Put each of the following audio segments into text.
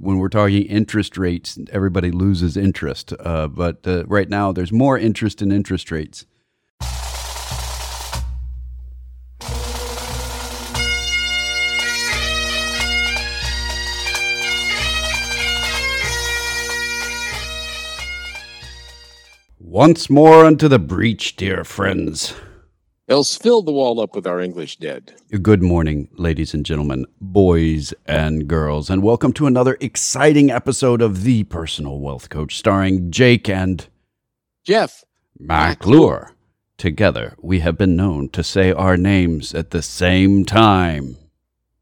when we're talking interest rates, everybody loses interest. Uh, but uh, right now, there's more interest in interest rates. Once more unto the breach, dear friends. Else fill the wall up with our English dead. Good morning, ladies and gentlemen, boys and girls, and welcome to another exciting episode of The Personal Wealth Coach, starring Jake and Jeff. McClure. Together, we have been known to say our names at the same time.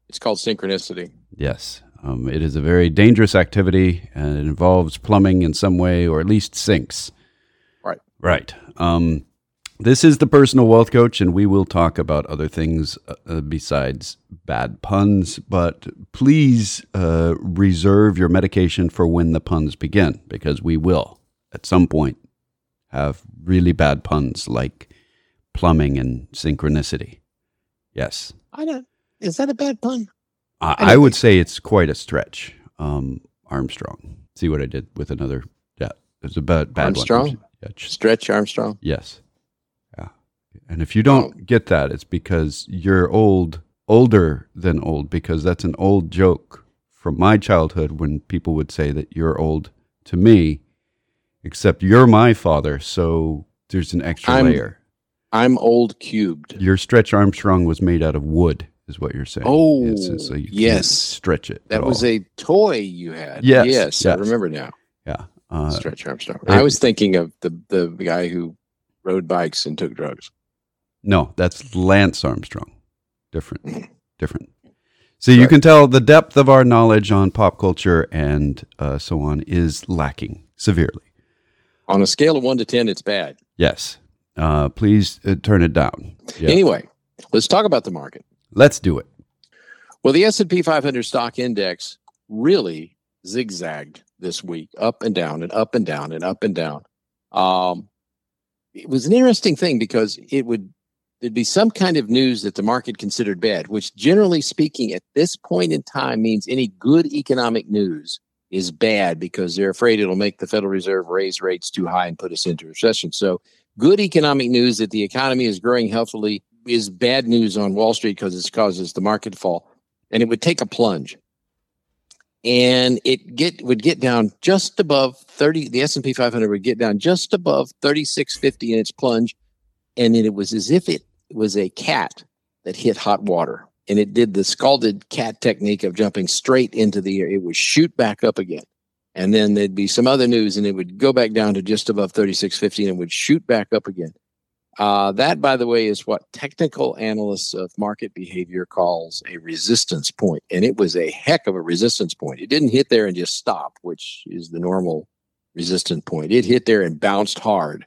It's called synchronicity. Yes, um, it is a very dangerous activity, and it involves plumbing in some way, or at least sinks. Right. Right. Um, this is the personal wealth coach, and we will talk about other things uh, besides bad puns. But please uh, reserve your medication for when the puns begin, because we will at some point have really bad puns like plumbing and synchronicity. Yes, I don't. Is that a bad pun? I, I would say it's quite a stretch. Um, Armstrong. See what I did with another? Yeah, it's a bad bad Armstrong? one. Yeah, Stretch Armstrong. Yes. And if you don't get that, it's because you're old, older than old, because that's an old joke from my childhood when people would say that you're old to me, except you're my father. So there's an extra I'm- layer. I'm old cubed. Your Stretch Armstrong was made out of wood, is what you're saying. Oh, Yes, so you yes. stretch it. That was all. a toy you had. Yes, Yes. I remember now. yeah. Uh, Stretch Armstrong. it- I was thinking of the, the guy who rode bikes and took drugs. No, that's Lance Armstrong. Different. Different. So you can tell the depth of our knowledge on pop culture and uh, so on is lacking severely. On a scale of one to 10, it's bad. Yes. Uh, please uh, turn it down. Yeah. Anyway, let's talk about the market. Let's do it. Well, the S&P 500 stock index really zigzagged this week, up and down and up and down and up and down. Um, it was an interesting thing because it would there'd be some kind of news that the market considered bad, which generally speaking at this point in time means any good economic news is bad because they're afraid it'll make the Federal Reserve raise rates too high and put us into recession. So good economic news that the economy is growing healthily is bad news on Wall Street because it causes the market to fall and it would take a plunge and it get would get down just above 30 the S&P 500 would get down just above 3650 in its plunge and then it was as if it was a cat that hit hot water and it did the scalded cat technique of jumping straight into the air it would shoot back up again and then there'd be some other news and it would go back down to just above 3650 and would shoot back up again uh, that, by the way, is what technical analysts of market behavior calls a resistance point, and it was a heck of a resistance point. It didn't hit there and just stop, which is the normal resistance point. It hit there and bounced hard.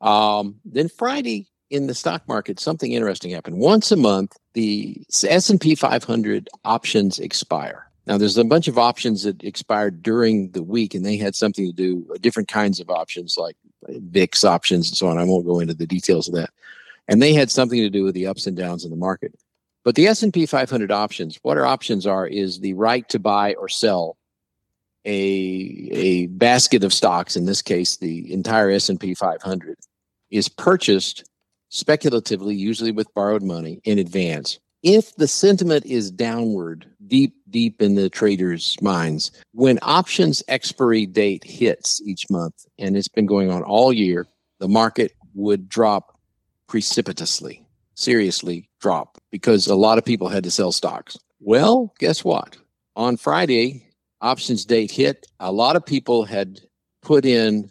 Um, then Friday in the stock market, something interesting happened. Once a month, the S and P 500 options expire. Now, there's a bunch of options that expired during the week, and they had something to do uh, different kinds of options, like uh, VIX options and so on. I won't go into the details of that. And they had something to do with the ups and downs in the market. But the S&P 500 options, what our options are is the right to buy or sell a a basket of stocks, in this case the entire S&P 500 is purchased speculatively, usually with borrowed money in advance. If the sentiment is downward, deep, deep in the traders' minds, when options expiry date hits each month, and it's been going on all year, the market would drop precipitously, seriously drop, because a lot of people had to sell stocks. Well, guess what? On Friday, options date hit. A lot of people had put in,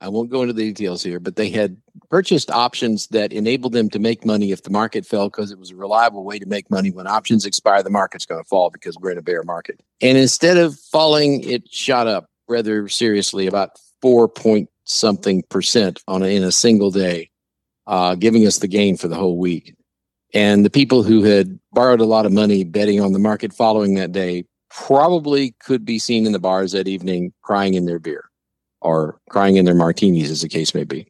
I won't go into the details here, but they had purchased options that enabled them to make money if the market fell because it was a reliable way to make money. When options expire, the market's going to fall because we're in a bear market. And instead of falling, it shot up rather seriously, about four point something percent on a, in a single day, uh, giving us the gain for the whole week. And the people who had borrowed a lot of money betting on the market following that day probably could be seen in the bars that evening crying in their beer or crying in their martinis, as the case may be.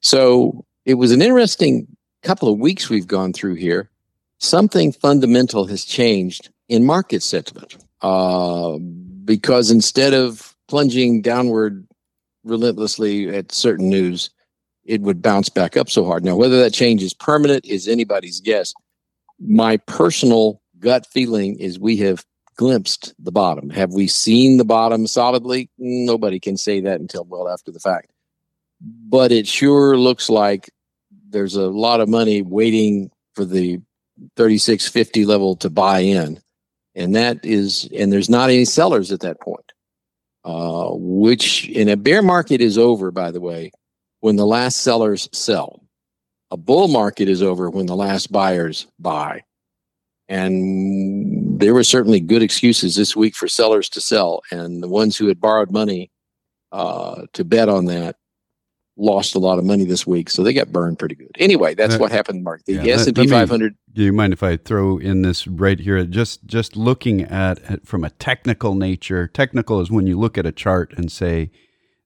So it was an interesting couple of weeks we've gone through here. Something fundamental has changed in market sentiment. Uh, because instead of plunging downward relentlessly at certain news, it would bounce back up so hard. Now, whether that change is permanent is anybody's guess. My personal gut feeling is we have glimpsed the bottom. Have we seen the bottom solidly? Nobody can say that until well after the fact. But it sure looks like there's a lot of money waiting for the 3650 level to buy in. And that is, and there's not any sellers at that point, uh, which in a bear market is over, by the way, when the last sellers sell. A bull market is over when the last buyers buy. And there were certainly good excuses this week for sellers to sell. And the ones who had borrowed money uh, to bet on that lost a lot of money this week, so they got burned pretty good. Anyway, that's uh, what happened, Mark. The yeah, S and P 500. Do you mind if I throw in this right here? Just just looking at it from a technical nature. Technical is when you look at a chart and say,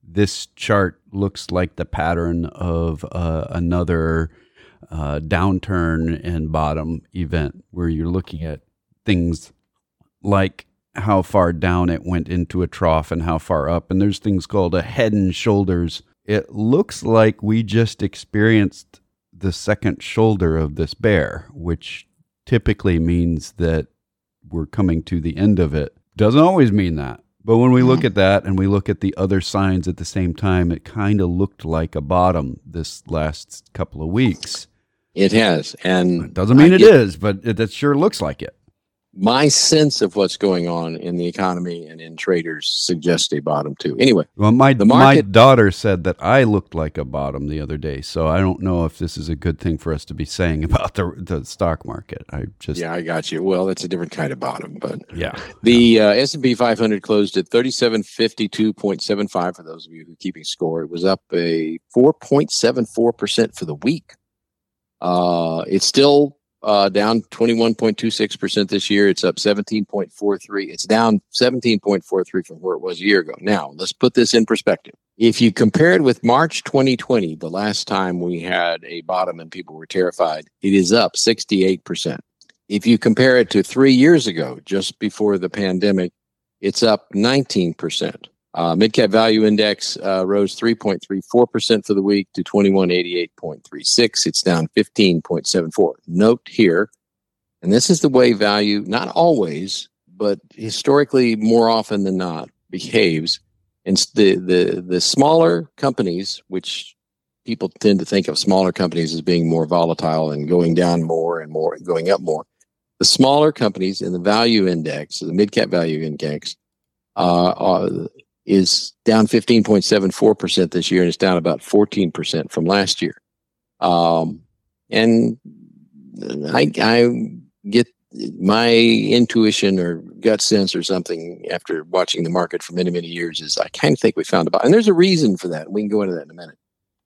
this chart looks like the pattern of uh, another uh, downturn and bottom event, where you're looking at things like how far down it went into a trough and how far up. And there's things called a head and shoulders it looks like we just experienced the second shoulder of this bear, which typically means that we're coming to the end of it. Doesn't always mean that. But when we look mm-hmm. at that and we look at the other signs at the same time, it kind of looked like a bottom this last couple of weeks. It has. And it doesn't mean I it get, is, but it, it sure looks like it my sense of what's going on in the economy and in traders suggests a bottom too. Anyway, well, my the market, my daughter said that I looked like a bottom the other day, so I don't know if this is a good thing for us to be saying about the the stock market. I just yeah, I got you. Well, it's a different kind of bottom, but yeah, the uh, S and P 500 closed at 3752.75 for those of you who are keeping score. It was up a 4.74 percent for the week. Uh, it's still uh, down 21.26% this year. It's up 17.43. It's down 17.43 from where it was a year ago. Now, let's put this in perspective. If you compare it with March 2020, the last time we had a bottom and people were terrified, it is up 68%. If you compare it to three years ago, just before the pandemic, it's up 19%. Uh, Midcap Value Index uh, rose 3.34% for the week to 2188.36. It's down 15.74. Note here, and this is the way value, not always, but historically more often than not, behaves. And the, the, the smaller companies, which people tend to think of smaller companies as being more volatile and going down more and more going up more. The smaller companies in the value index, the mid-cap value index, uh, is down 15.74% this year, and it's down about 14% from last year. Um, and I, I get my intuition or gut sense or something after watching the market for many, many years is I kind of think we found a bottom. And there's a reason for that. We can go into that in a minute.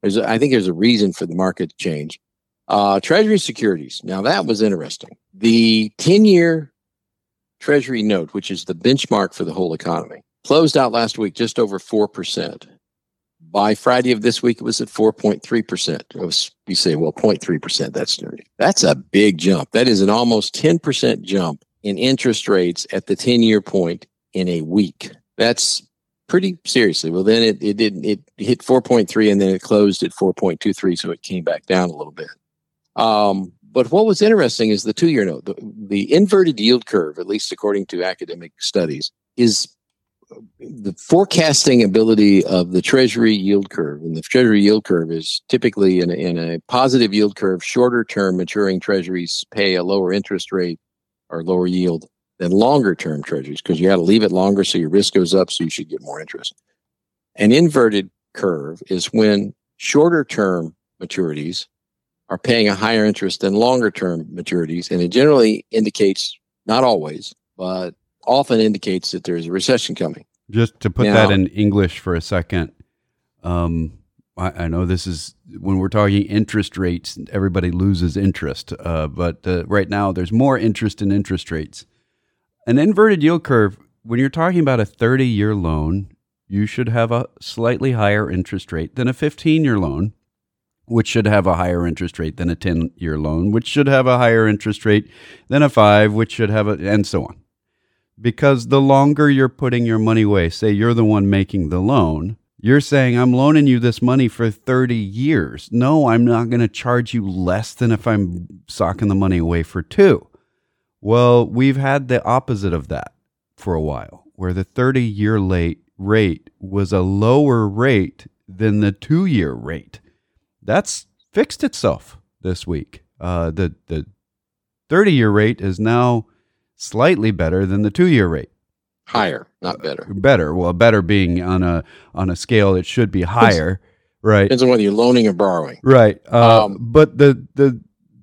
There's a, I think there's a reason for the market change. Uh, treasury securities. Now that was interesting. The 10 year treasury note, which is the benchmark for the whole economy, Closed out last week just over 4%. By Friday of this week, it was at 4.3%. Was, you say, well, 0.3%. That's, that's a big jump. That is an almost 10% jump in interest rates at the 10 year point in a week. That's pretty seriously. Well, then it, it didn't, it hit 4.3 and then it closed at 4.23. So it came back down a little bit. Um, but what was interesting is the two year note, the, the inverted yield curve, at least according to academic studies, is the forecasting ability of the treasury yield curve and the treasury yield curve is typically in a, in a positive yield curve shorter term maturing treasuries pay a lower interest rate or lower yield than longer term treasuries because you got to leave it longer so your risk goes up so you should get more interest. An inverted curve is when shorter term maturities are paying a higher interest than longer term maturities and it generally indicates not always but often indicates that there's a recession coming. Just to put now, that in English for a second, um, I, I, know this is when we're talking interest rates, everybody loses interest. Uh, but uh, right now, there's more interest in interest rates. An inverted yield curve, when you're talking about a 30 year loan, you should have a slightly higher interest rate than a 15 year loan, which should have a higher interest rate than a 10 year loan, which should have a higher interest rate than a five, which should have a, and so on. Because the longer you're putting your money away, say you're the one making the loan, you're saying, I'm loaning you this money for 30 years. No, I'm not going to charge you less than if I'm socking the money away for two. Well, we've had the opposite of that for a while, where the 30 year late rate was a lower rate than the two year rate. That's fixed itself this week. Uh, the the 30 year rate is now slightly better than the two year rate. Higher, not better. Better. Well, better being on a on a scale it should be higher, right? Depends on whether you're loaning or borrowing. Right. Uh, um, but the the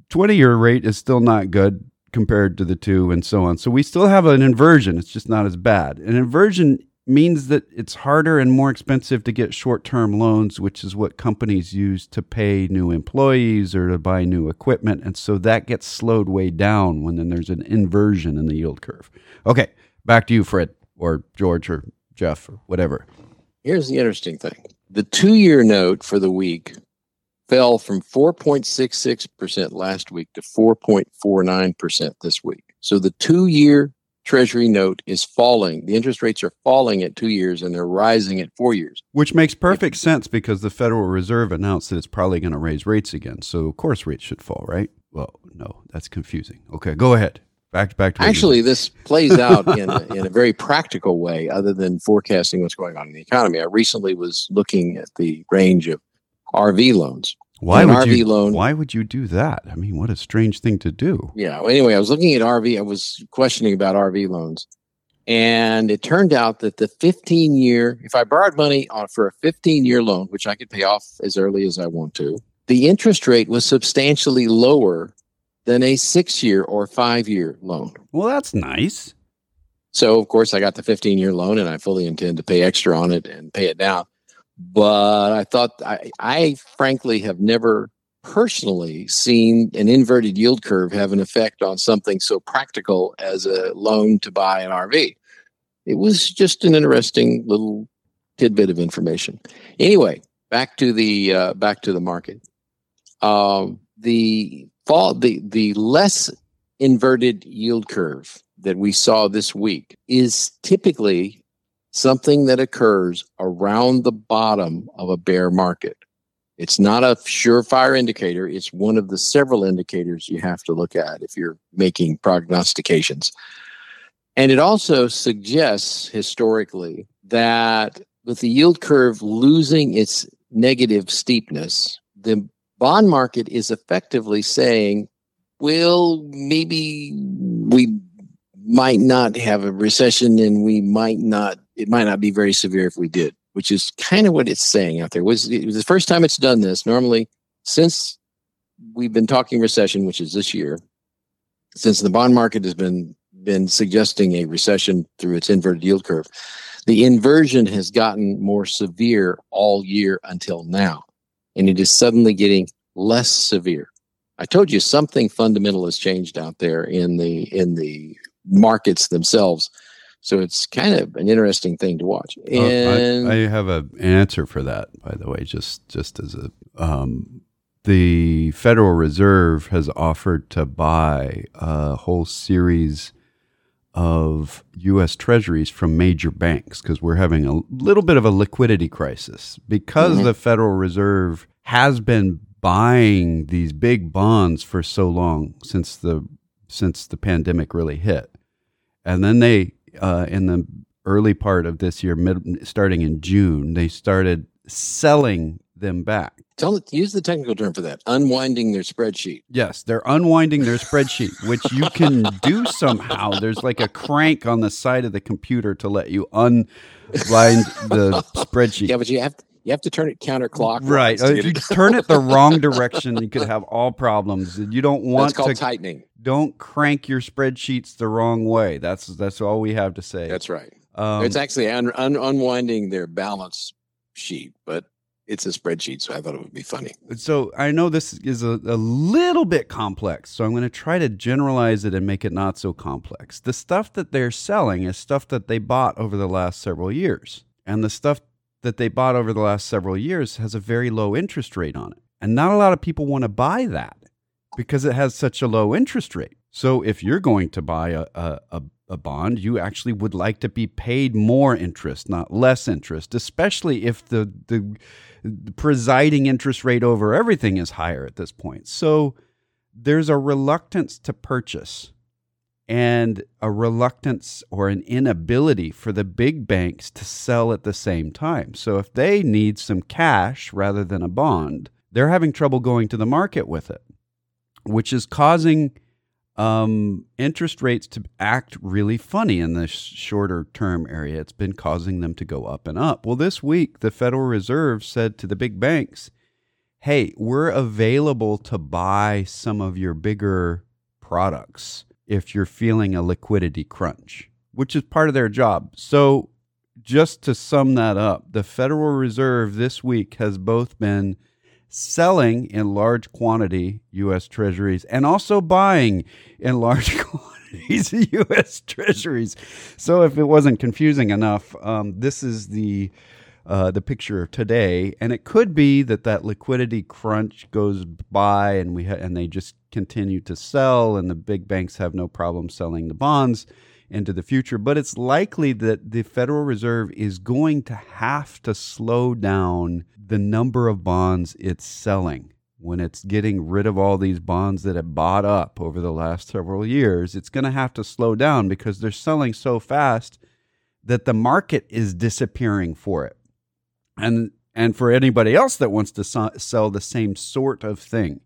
20 year rate is still not good compared to the two and so on. So we still have an inversion. It's just not as bad. An inversion means that it's harder and more expensive to get short term loans, which is what companies use to pay new employees or to buy new equipment. And so that gets slowed way down when then there's an inversion in the yield curve. Okay, back to you, Fred, or George, or Jeff, or whatever. Here's the interesting thing the two year note for the week fell from 4.66% last week to 4.49% this week. So the two year Treasury note is falling. The interest rates are falling at two years and they're rising at four years. Which makes perfect sense because the Federal Reserve announced that it's probably going to raise rates again. So, of course, rates should fall, right? Well, no, that's confusing. Okay, go ahead. Back to back to actually, this plays out in a, in a very practical way, other than forecasting what's going on in the economy. I recently was looking at the range of RV loans, why would RV you, loan. Why would you do that? I mean, what a strange thing to do. Yeah. Well, anyway, I was looking at RV. I was questioning about RV loans, and it turned out that the 15 year, if I borrowed money on for a 15 year loan, which I could pay off as early as I want to, the interest rate was substantially lower than a six year or five year loan. Well, that's nice. So, of course, I got the 15 year loan, and I fully intend to pay extra on it and pay it down but I thought I, I frankly have never personally seen an inverted yield curve have an effect on something so practical as a loan to buy an RV. It was just an interesting little tidbit of information. Anyway, back to the uh, back to the market. Um, the fall the the less inverted yield curve that we saw this week is typically something that occurs around the bottom of a bear market. It's not a surefire indicator. It's one of the several indicators you have to look at if you're making prognostications. And it also suggests historically that with the yield curve losing its negative steepness, the bond market is effectively saying, well, maybe we might not have a recession and we might not it might not be very severe if we did, which is kind of what it's saying out there. Was, it was the first time it's done this. Normally, since we've been talking recession, which is this year, since the bond market has been been suggesting a recession through its inverted yield curve, the inversion has gotten more severe all year until now, and it is suddenly getting less severe. I told you something fundamental has changed out there in the in the markets themselves so it's kind of an interesting thing to watch. And uh, I, I, have a, an answer for that, by the way, just just as a um, the Federal Reserve has offered to buy a whole series of U.S. Treasuries from major banks because we're having a little bit of a liquidity crisis because mm-hmm. the Federal Reserve has been buying these big bonds for so long since the since the pandemic really hit, and then they uh, in the early part of this year, mid, starting in June, they started selling them back. Tell use the technical term for that. Unwinding their spreadsheet. Yes, they're unwinding their spreadsheet, which you can do somehow. There's like a crank on the side of the computer to let you unwind the spreadsheet. Yeah, but you have to, you have to turn it counterclockwise. Right. If you turn it the wrong direction, you could have all problems. You don't want to tightening. Don't crank your spreadsheets the wrong way. That's that's all we have to say. That's right. Um, it's actually un, un, unwinding their balance sheet, but it's a spreadsheet, so I thought it would be funny. So I know this is a, a little bit complex, so I'm going to try to generalize it and make it not so complex. The stuff that they're selling is stuff that they bought over the last several years. And the stuff that they bought over the last several years has a very low interest rate on it. And not a lot of people want to buy that because it has such a low interest rate. So if you're going to buy a, a, a, bond, you actually would like to be paid more interest, not less interest, especially if the, the, the presiding interest rate over everything is higher at this point. So there's a reluctance to purchase and a reluctance or an inability for the big banks to sell at the same time. So if they need some cash rather than a bond, they're having trouble going to the market with it, which is causing um, interest rates to act really funny in the shorter term area. It's been causing them to go up and up. Well, this week, the Federal Reserve said to the big banks, hey, we're available to buy some of your bigger products if you're feeling a liquidity crunch, which is part of their job. So, just to sum that up, the Federal Reserve this week has both been selling in large quantity U.S. Treasuries and also buying in large quantities U.S. Treasuries. So, if it wasn't confusing enough, um, this is the uh, the picture of today, and it could be that that liquidity crunch goes by, and we ha- and they just continue to sell, and the big banks have no problem selling the bonds into the future. But it's likely that the Federal Reserve is going to have to slow down the number of bonds it's selling when it's getting rid of all these bonds that it bought up over the last several years. It's going to have to slow down because they're selling so fast that the market is disappearing for it and and for anybody else that wants to sell the same sort of thing.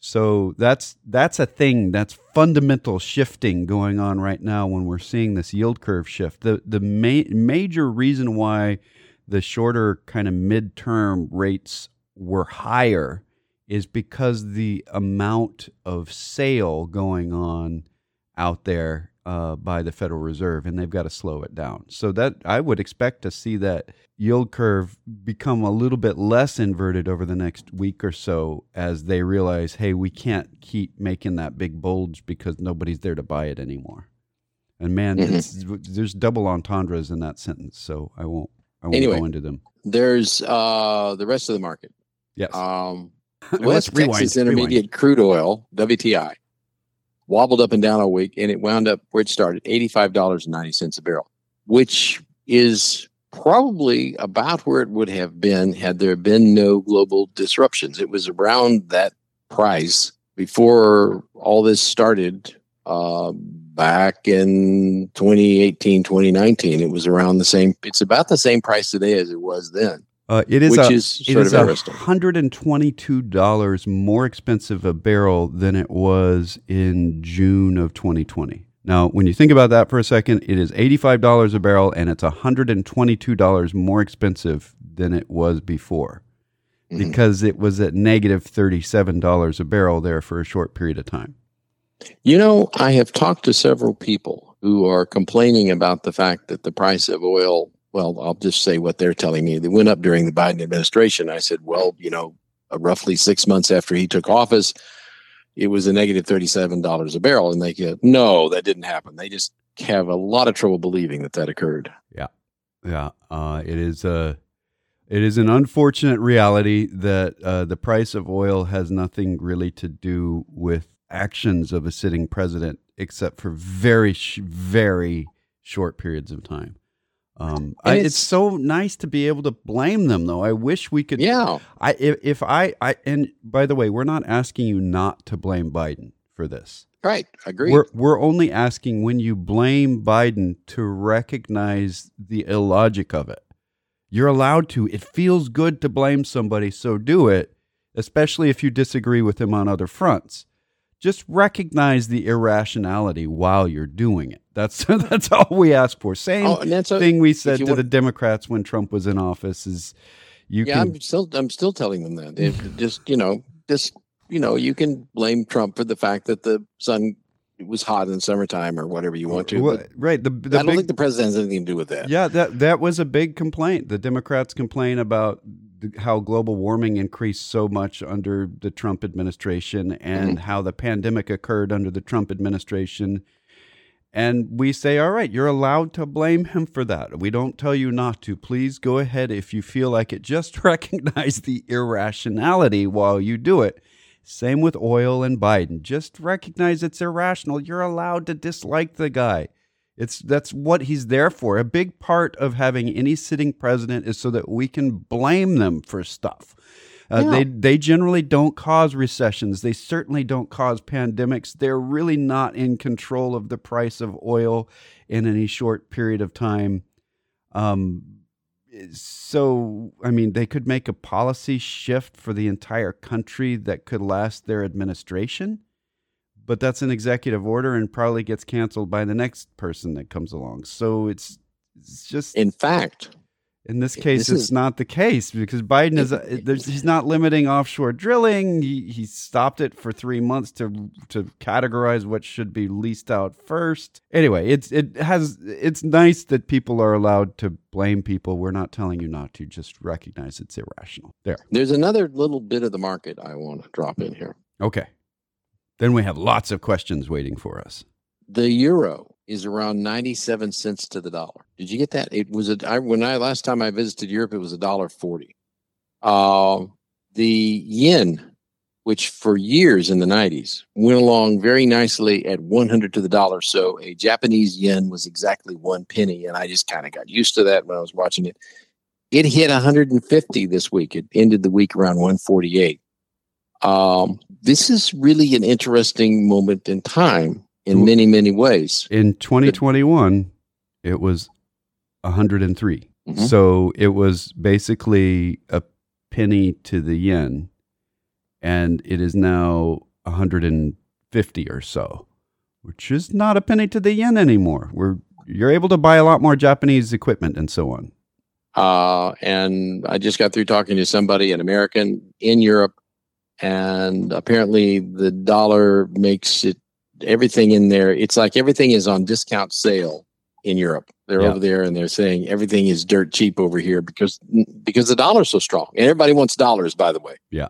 So that's that's a thing that's fundamental shifting going on right now when we're seeing this yield curve shift. The the ma- major reason why the shorter kind of midterm rates were higher is because the amount of sale going on out there uh, by the Federal Reserve, and they've got to slow it down. So that I would expect to see that yield curve become a little bit less inverted over the next week or so as they realize, hey, we can't keep making that big bulge because nobody's there to buy it anymore. And man, mm-hmm. there's double entendres in that sentence, so I won't I won't anyway, go into them. There's uh, the rest of the market. Yes. Um, West Texas Intermediate rewind. Crude Oil (WTI) wobbled up and down all week, and it wound up where it started, eighty-five dollars and ninety cents a barrel, which is probably about where it would have been had there been no global disruptions. It was around that price before all this started uh, back in 2018, 2019. It was around the same. It's about the same price today as it was then. Uh, it is which a, is it is hundred and twenty-two dollars more expensive a barrel than it was in June of 2020. Now, when you think about that for a second, it is eighty-five dollars a barrel, and it's hundred and twenty-two dollars more expensive than it was before, mm-hmm. because it was at negative thirty-seven dollars a barrel there for a short period of time. You know, I have talked to several people who are complaining about the fact that the price of oil well, I'll just say what they're telling me. They went up during the Biden administration. I said, well, you know, uh, roughly six months after he took office, it was a negative $37 a barrel. And they go, no, that didn't happen. They just have a lot of trouble believing that that occurred. Yeah. Yeah. Uh, it is a. It is an unfortunate reality that uh, the price of oil has nothing really to do with actions of a sitting president, except for very, very short periods of time. Um, I, it's, it's, so nice to be able to blame them, though. I wish we could. Yeah. I if, if I I and by the way, we're not asking you not to blame Biden for this. Right. Agree. We're we're only asking when you blame Biden to recognize the illogic of it. You're allowed to. It feels good to blame somebody, so do it, especially if you disagree with him on other fronts just recognize the irrationality while you're doing it. That's that's all we ask for. Same oh, a, thing we said to want, the Democrats when Trump was in office is you yeah, can, I'm still I'm still telling them that. If just you know, just you know, you can blame Trump for the fact that the sun was hot in the summertime or whatever you want to. Well, right. The, the I don't big, think the president has anything to do with that. Yeah, that that was a big complaint. The Democrats complain about how global warming increased so much under the Trump administration and mm-hmm. how the pandemic occurred under the Trump administration. And we say, all right, you're allowed to blame him for that. We don't tell you not to. Please go ahead if you feel like it. Just recognize the irrationality while you do it. Same with oil and Biden. Just recognize it's irrational. You're allowed to dislike the guy. It's that's what he's there for. A big part of having any sitting president is so that we can blame them for stuff. Uh, Yeah. They they generally don't cause recessions. They certainly don't cause pandemics. They're really not in control of the price of oil in any short period of time. Um, so I mean, they could make a policy shift for the entire country that could last their administration, but that's an executive order and probably gets canceled by the next person that comes along. So it's it's just In fact, in this case, This it's is- not the case because Biden is uh, there's, he's not limiting offshore drilling. He, he stopped it for three months to to categorize what should be leased out first. Anyway, it's it has it's nice that people are allowed to blame people. We're not telling you not to. Just recognize it's irrational. There. there's another little bit of the market I want to drop in here. Okay. Then we have lots of questions waiting for us. The euro is around 97 cents to the dollar. Did you get that? It was a I, when I last time I visited Europe, it was a dollar 40. Uh, the yen, which for years in the 90s went along very nicely at 100 to the dollar. So a Japanese yen was exactly one penny, and I just kind of got used to that when I was watching it. It hit 150 this week. It ended the week around 148. Um, this is really an interesting moment in time in many, many ways. In 2021, it was 103. Mhm. So it was basically a penny to the yen, and it is now 150 or so, which is not a penny to the yen anymore. We're you're able to buy a lot more Japanese equipment and so on. Uh, and I just got through talking to somebody, an American in Europe, and apparently the dollar makes it everything in there. It's like everything is on discount sale in Europe. They're Yeah. over there and they're saying everything is dirt cheap over here because because the dollar's so strong. And everybody wants dollars, by the way. Yeah.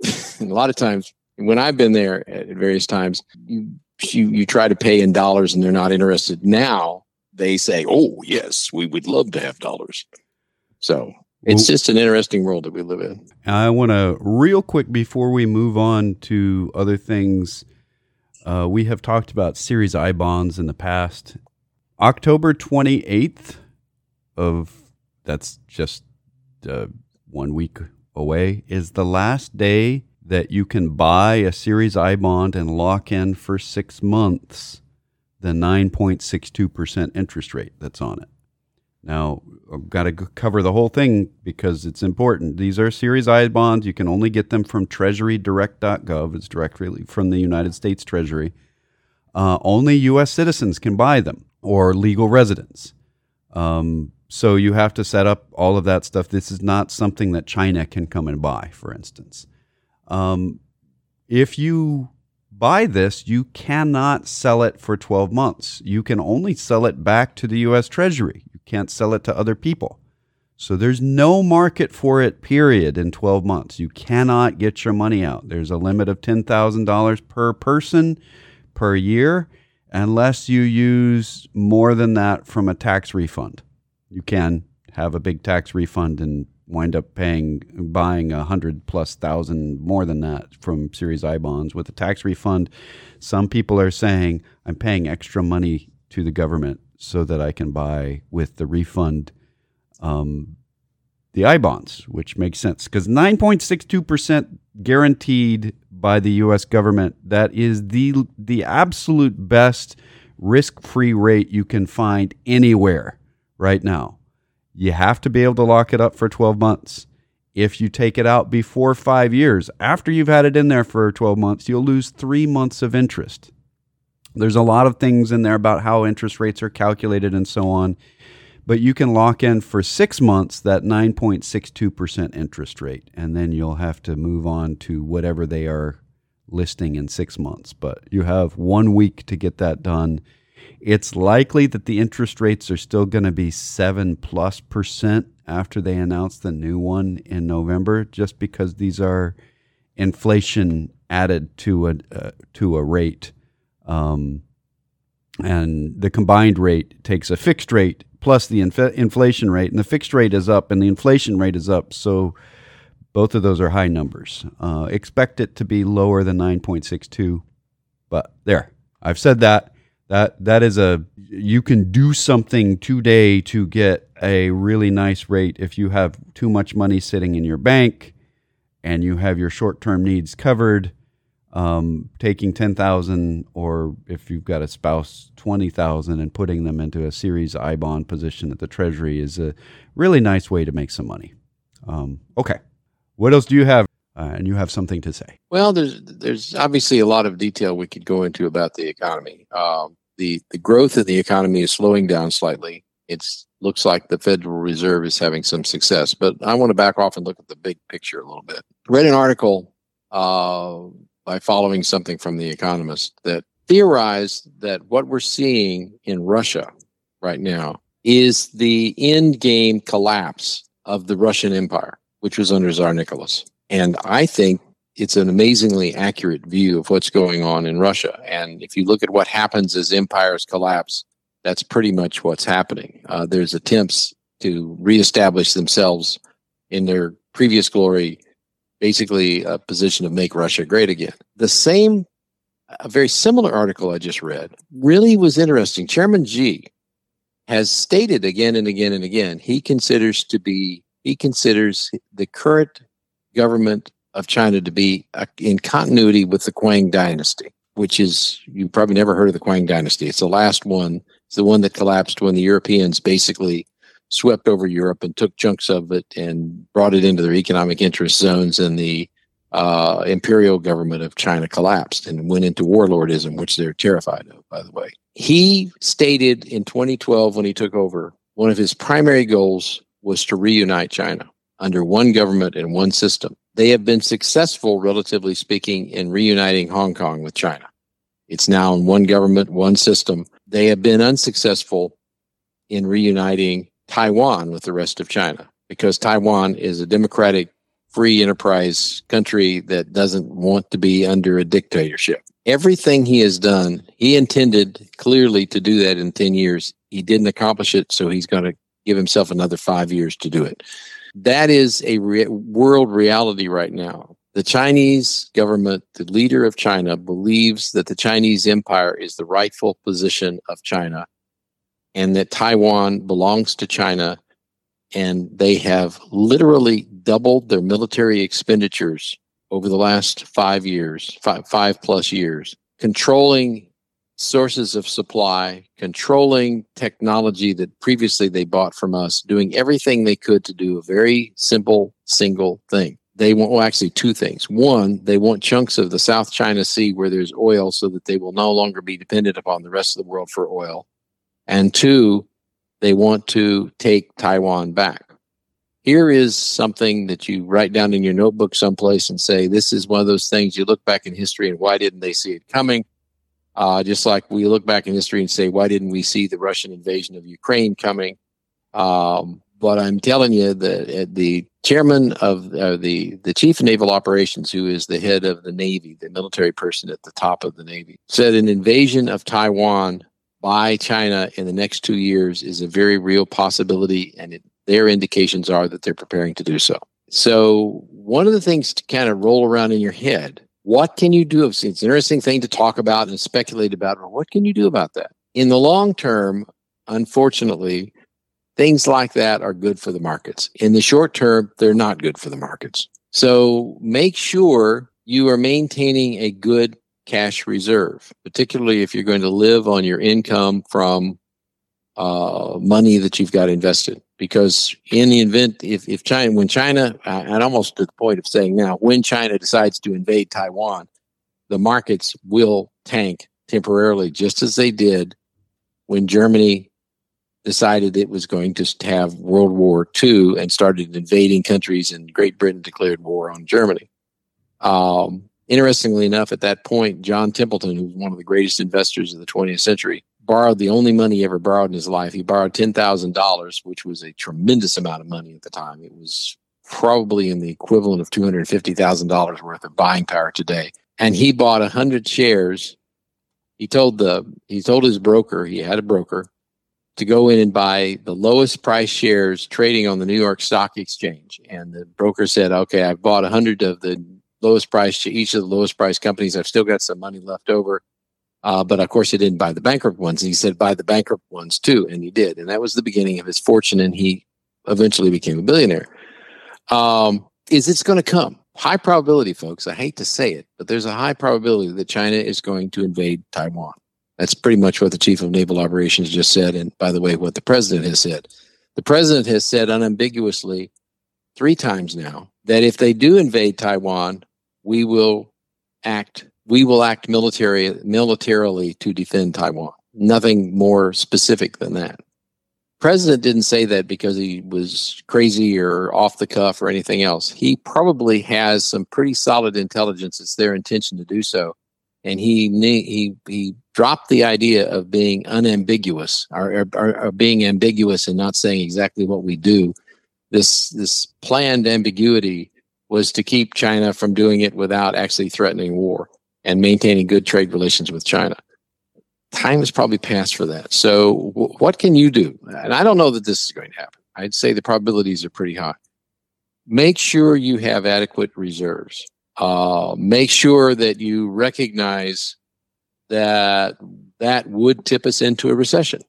a lot of times when I've been there at various times, you you you try to pay in dollars and they're not interested. Now they say, "Oh yes, we would love to have dollars." So it's just an interesting world that we live in. I want to real quick before we move on to other things. Uh, we have talked about Series I bonds in the past. October twenty eighth of that's just uh, one week away is the last day that you can buy a Series I bond and lock in for six months the nine point six two percent interest rate that's on it. Now, I've got to cover the whole thing because it's important. These are Series I bonds. You can only get them from treasurydirect.gov. It's directly from the United States Treasury. Uh, only U.S. citizens can buy them or legal residents. Um, so you have to set up all of that stuff. This is not something that China can come and buy, for instance. Um, if you buy this, you cannot sell it for 12 months. You can only sell it back to the U.S. Treasury. Can't sell it to other people. So there's no market for it, period, in 12 months. You cannot get your money out. There's a limit of $10,000 per person per year, unless you use more than that from a tax refund. You can have a big tax refund and wind up paying buying a hundred plus thousand more than that from Series I bonds with a tax refund. Some people are saying I'm paying extra money to the government so that I can buy with the refund um, the I bonds, which makes sense because 9.62% guaranteed by the U.S. government. That is the the absolute best risk free rate you can find anywhere right now. You have to be able to lock it up for 12 months. If you take it out before five years, after you've had it in there for 12 months, you'll lose three months of interest. There's a lot of things in there about how interest rates are calculated and so on, but you can lock in for six months that 9.62% interest rate, and then you'll have to move on to whatever they are listing in six months. But you have one week to get that done. It's likely that the interest rates are still going to be seven plus percent after they announce the new one in November, just because these are inflation added to a uh, to a rate, um, and the combined rate takes a fixed rate plus the inf- inflation rate, and the fixed rate is up and the inflation rate is up. So both of those are high numbers. Uh, expect it to be lower than 9.62, but there, I've said that. that that is a you can do something today to get a really nice rate if you have too much money sitting in your bank and you have your short-term needs covered um, taking 10,000 or if you've got a spouse 20,000 and putting them into a series I bond position at the treasury is a really nice way to make some money. Um, okay. What else do you have? Uh, and you have something to say. Well, there's there's obviously a lot of detail we could go into about the economy. Um, the the growth of the economy is slowing down slightly. It looks like the Federal Reserve is having some success, but I want to back off and look at the big picture a little bit. Read an article uh, by following something from The Economist that theorized that what we're seeing in Russia right now is the end game collapse of the Russian Empire, which was under Tsar Nicholas. And I think it's an amazingly accurate view of what's going on in Russia. And if you look at what happens as empires collapse, that's pretty much what's happening. Uh, there's attempts to reestablish themselves in their previous glory, basically a position of make Russia great again. The same, a very similar article I just read really was interesting. Chairman Xi has stated again and again and again he considers to be he considers the current government of China to be uh, in continuity with the Qing dynasty, which is, you probably never heard of the Qing dynasty. It's the last one. It's the one that collapsed when the Europeans basically swept over Europe and took chunks of it and brought it into their economic interest zones. And the uh, imperial government of China collapsed and went into warlordism, which they're terrified of, by the way. He stated in 2012 when he took over, one of his primary goals was to reunite China under one government and one system. They have been successful, relatively speaking, in reuniting Hong Kong with China. It's now in one government, one system. They have been unsuccessful in reuniting Taiwan with the rest of China because Taiwan is a democratic, free enterprise country that doesn't want to be under a dictatorship. Everything he has done, he intended clearly to do that in 10 years. He didn't accomplish it, so he's going to give himself another five years to do it. That is a re- world reality right now. The Chinese government, the leader of China, believes that the Chinese empire is the rightful position of China and that Taiwan belongs to China. And they have literally doubled their military expenditures over the last five years, five, five plus years, controlling sources of supply, controlling technology that previously they bought from us, doing everything they could to do a very simple single thing. They want, well, actually, two things. One, they want chunks of the South China Sea where there's oil so that they will no longer be dependent upon the rest of the world for oil. And two, they want to take Taiwan back. Here is something that you write down in your notebook someplace and say, this is one of those things you look back in history and why didn't they see it coming? Uh, just like we look back in history and say, why didn't we see the Russian invasion of Ukraine coming? Um, but I'm telling you that uh, the chairman of uh, the the chief of naval operations, who is the head of the Navy, the military person at the top of the Navy, said an invasion of Taiwan by China in the next two years is a very real possibility, and it, their indications are that they're preparing to do so. So, one of the things to kind of roll around in your head what can you do? It's an interesting thing to talk about and speculate about. What can you do about that? In the long term, unfortunately, things like that are good for the markets. In the short term, they're not good for the markets. So make sure you are maintaining a good cash reserve, particularly if you're going to live on your income from uh, money that you've got invested. Because in the event if, if china when china and almost to the point of saying now when china decides to invade taiwan the markets will tank temporarily just as they did when germany decided it was going to have world war ii and started invading countries and great britain declared war on germany. Um, interestingly enough at that point john templeton who was one of the greatest investors of the 20th century borrowed the only money he ever borrowed in his life. He borrowed $10,000, which was a tremendous amount of money at the time. It was probably in the equivalent of $250,000 worth of buying power today. And he bought 100 shares. He told the he told his broker, he had a broker, to go in and buy the lowest price shares trading on the New York Stock Exchange. And the broker said, "Okay, I've bought 100 of the lowest price to each of the lowest price companies. I've still got some money left over Uh, but of course, he didn't buy the bankrupt ones. He said, buy the bankrupt ones too. And he did. And that was the beginning of his fortune. And he eventually became a billionaire. Um, is it's going to come? High probability, folks. I hate to say it, but there's a high probability that China is going to invade Taiwan. That's pretty much what the chief of naval operations just said. And by the way, what the president has said. The president has said unambiguously three times now that if they do invade Taiwan, we will act we will act military militarily to defend Taiwan. Nothing more specific than that. President didn't say that because he was crazy or off the cuff or anything else. He probably has some pretty solid intelligence. It's their intention to do so, and he he he dropped the idea of being unambiguous or, or, or being ambiguous and not saying exactly what we do. This this planned ambiguity was to keep China from doing it without actually threatening war and maintaining good trade relations with China. Time has probably passed for that. So, w- what can you do? And I don't know that this is going to happen. I'd say the probabilities are pretty high. Make sure you have adequate reserves. Uh, make sure that you recognize that that would tip us into a recession.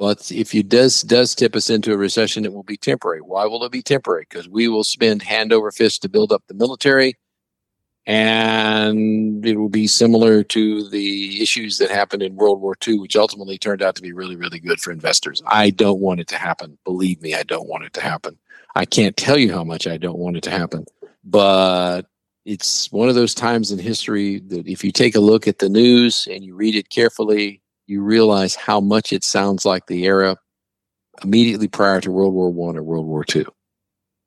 But if it does does tip us into a recession, it will be temporary. Why will it be temporary? Because we will spend hand over fist to build up the military and it will be similar to the issues that happened in World War II, which ultimately turned out to be really, really good for investors. I don't want it to happen. Believe me, I don't want it to happen. I can't tell you how much I don't want it to happen, but it's one of those times in history that if you take a look at the news and you read it carefully, you realize how much it sounds like the era immediately prior to World War One or World War Two.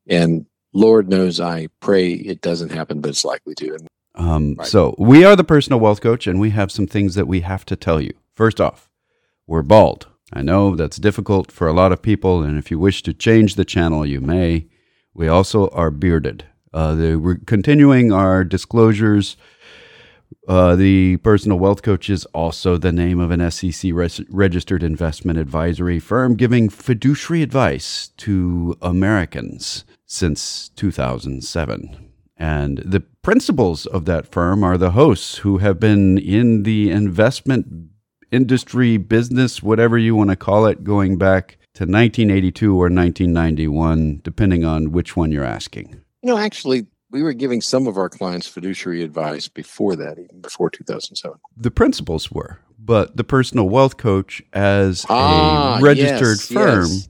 And Lord knows I pray it doesn't happen, but it's likely to. Um, right. So we are the personal wealth coach, and we have some things that we have to tell you. First off, we're bald. I know that's difficult for a lot of people, and if you wish to change the channel, you may. We also are bearded. Uh, the, we're continuing our disclosures. Uh, the personal wealth coach is also the name of an SEC res- registered investment advisory firm giving fiduciary advice to Americans since 2007. And the principals of that firm are the hosts who have been in the investment industry, business, whatever you want to call it, going back to 1982 or 1991, depending on which one you're asking. You know, actually, we were giving some of our clients fiduciary advice before that, even before 2007. The principals were, but the personal wealth coach, as ah, a registered yes, firm, yes.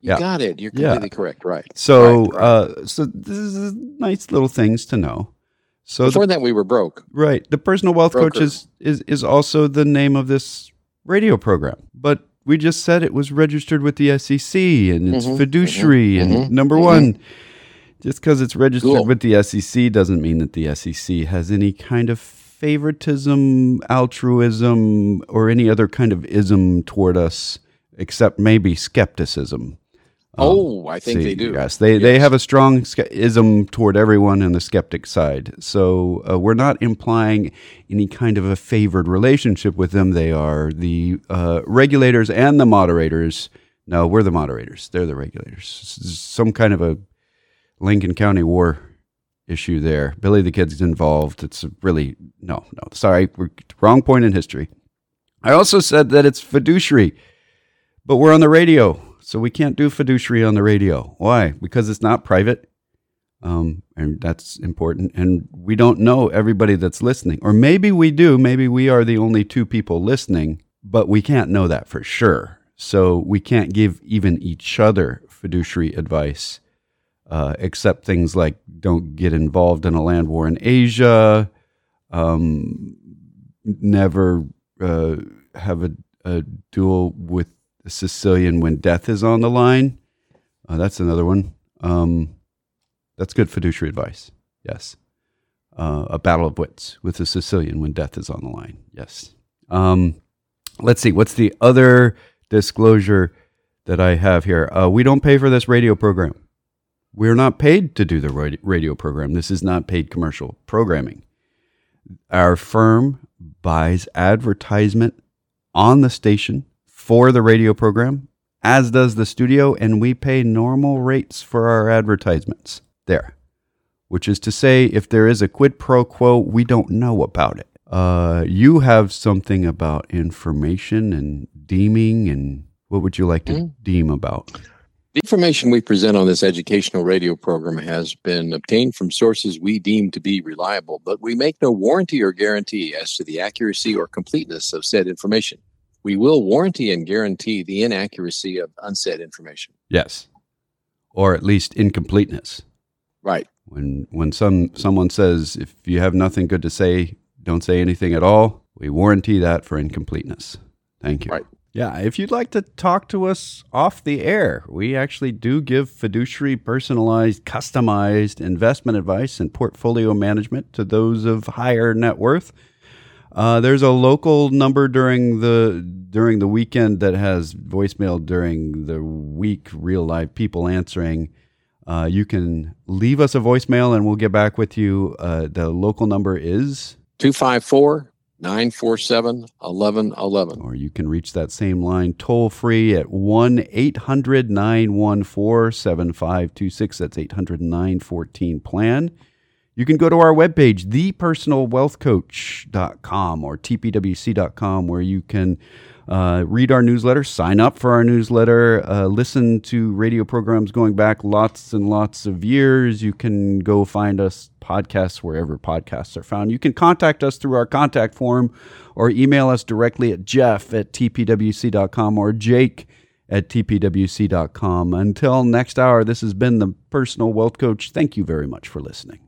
You yeah. got it. You're completely yeah. correct. Right. So, right, right. Uh, so this is nice little things to know. So before the, that, we were broke. Right. The personal wealth Broker. coach is, is is also the name of this radio program, but we just said it was registered with the SEC and it's mm-hmm, fiduciary. Mm-hmm, and mm-hmm, number mm-hmm. one, just because it's registered cool. with the SEC doesn't mean that the SEC has any kind of favoritism, altruism, or any other kind of ism toward us, except maybe skepticism. Um, oh, I think see, they do. Yes, they yes. they have a strong ism toward everyone on the skeptic side. So uh, we're not implying any kind of a favored relationship with them. They are the uh, regulators and the moderators. No, we're the moderators. They're the regulators. Some kind of a Lincoln County war issue there. Billy the Kid's involved. It's really no, no. Sorry, wrong point in history. I also said that it's fiduciary, but we're on the radio so we can't do fiduciary on the radio. Why? Because it's not private. Um, and that's important. And we don't know everybody that's listening. Or maybe we do. Maybe we are the only two people listening, but we can't know that for sure. So we can't give even each other fiduciary advice, uh, except things like don't get involved in a land war in Asia, um, never uh, have a, a duel with a Sicilian when death is on the line. Uh, that's another one. Um, that's good fiduciary advice. Yes. Uh, a battle of wits with a Sicilian when death is on the line. Yes. Um, let's see. What's the other disclosure that I have here? Uh, we don't pay for this radio program. We're not paid to do the radio program. This is not paid commercial programming. Our firm buys advertisement on the station for the radio program, as does the studio, and we pay normal rates for our advertisements there. Which is to say, if there is a quid pro quo, we don't know about it. Uh, you have something about information and deeming, and what would you like to Mhm. deem about? The information we present on this educational radio program has been obtained from sources we deem to be reliable, but we make no warranty or guarantee as to the accuracy or completeness of said information. We will warranty and guarantee the inaccuracy of unsaid information. Yes, or at least incompleteness. Right. When when some someone says if you have nothing good to say, don't say anything at all. We warranty that for incompleteness. Thank you. Right. Yeah, if you'd like to talk to us off the air, we actually do give fiduciary, personalized, customized investment advice and portfolio management to those of higher net worth. Uh, there's a local number during the during the weekend that has voicemail during the week. Real live people answering. Uh, you can leave us a voicemail and we'll get back with you. Uh, the local number is 254 947 1111. or you can reach that same line toll free at 1 800 914 7526. That's 800 914 plan. You can go to our webpage, thepersonalwealthcoach.com or tpwc.com, where you can uh, read our newsletter, sign up for our newsletter, uh, listen to radio programs going back lots and lots of years. You can go find us podcasts wherever podcasts are found. You can contact us through our contact form or email us directly at jeff at tpwc.com or jake at tpwc.com. Until next hour, this has been the Personal Wealth Coach. Thank you very much for listening.